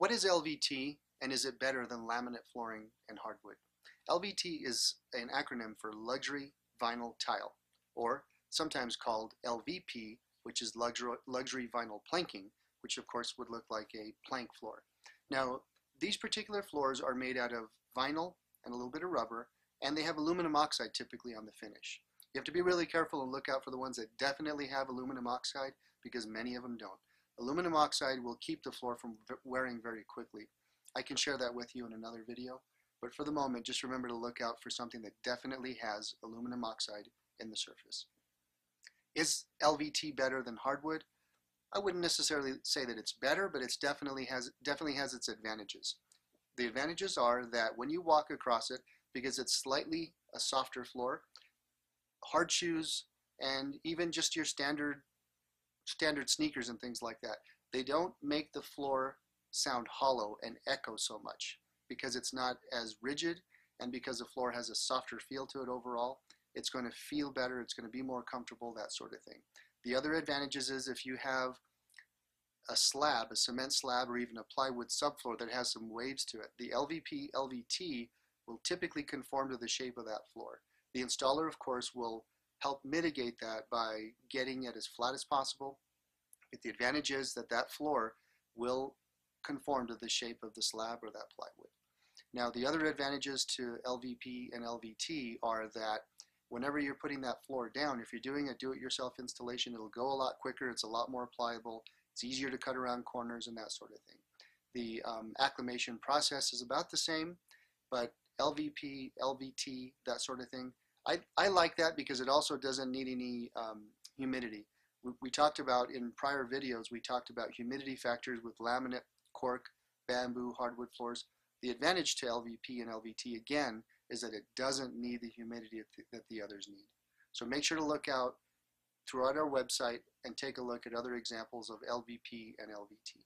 What is LVT and is it better than laminate flooring and hardwood? LVT is an acronym for Luxury Vinyl Tile, or sometimes called LVP, which is luxury, luxury vinyl planking, which of course would look like a plank floor. Now, these particular floors are made out of vinyl and a little bit of rubber, and they have aluminum oxide typically on the finish. You have to be really careful and look out for the ones that definitely have aluminum oxide because many of them don't. Aluminum oxide will keep the floor from wearing very quickly. I can share that with you in another video, but for the moment, just remember to look out for something that definitely has aluminum oxide in the surface. Is LVT better than hardwood? I wouldn't necessarily say that it's better, but it definitely has definitely has its advantages. The advantages are that when you walk across it, because it's slightly a softer floor, hard shoes and even just your standard standard sneakers and things like that, they don't make the floor sound hollow and echo so much because it's not as rigid and because the floor has a softer feel to it overall. It's going to feel better, it's going to be more comfortable, that sort of thing. The other advantages is if you have a slab, a cement slab, or even a plywood subfloor that has some waves to it, the LVP, LVT will typically conform to the shape of that floor. The installer, of course, will help mitigate that by getting it as flat as possible. But the advantage is that that floor will conform to the shape of the slab or that plywood. Now, the other advantages to LVP and LVT are that whenever you're putting that floor down, if you're doing a do-it-yourself installation, it'll go a lot quicker, it's a lot more pliable, it's easier to cut around corners and that sort of thing. The um, acclimation process is about the same, but LVP, LVT, that sort of thing, I, I like that because it also doesn't need any um, humidity. We, we talked about in prior videos, we talked about humidity factors with laminate, cork, bamboo, hardwood floors. The advantage to LVP and LVT again is that it doesn't need the humidity that the others need. So make sure to look out throughout our website and take a look at other examples of LVP and LVT.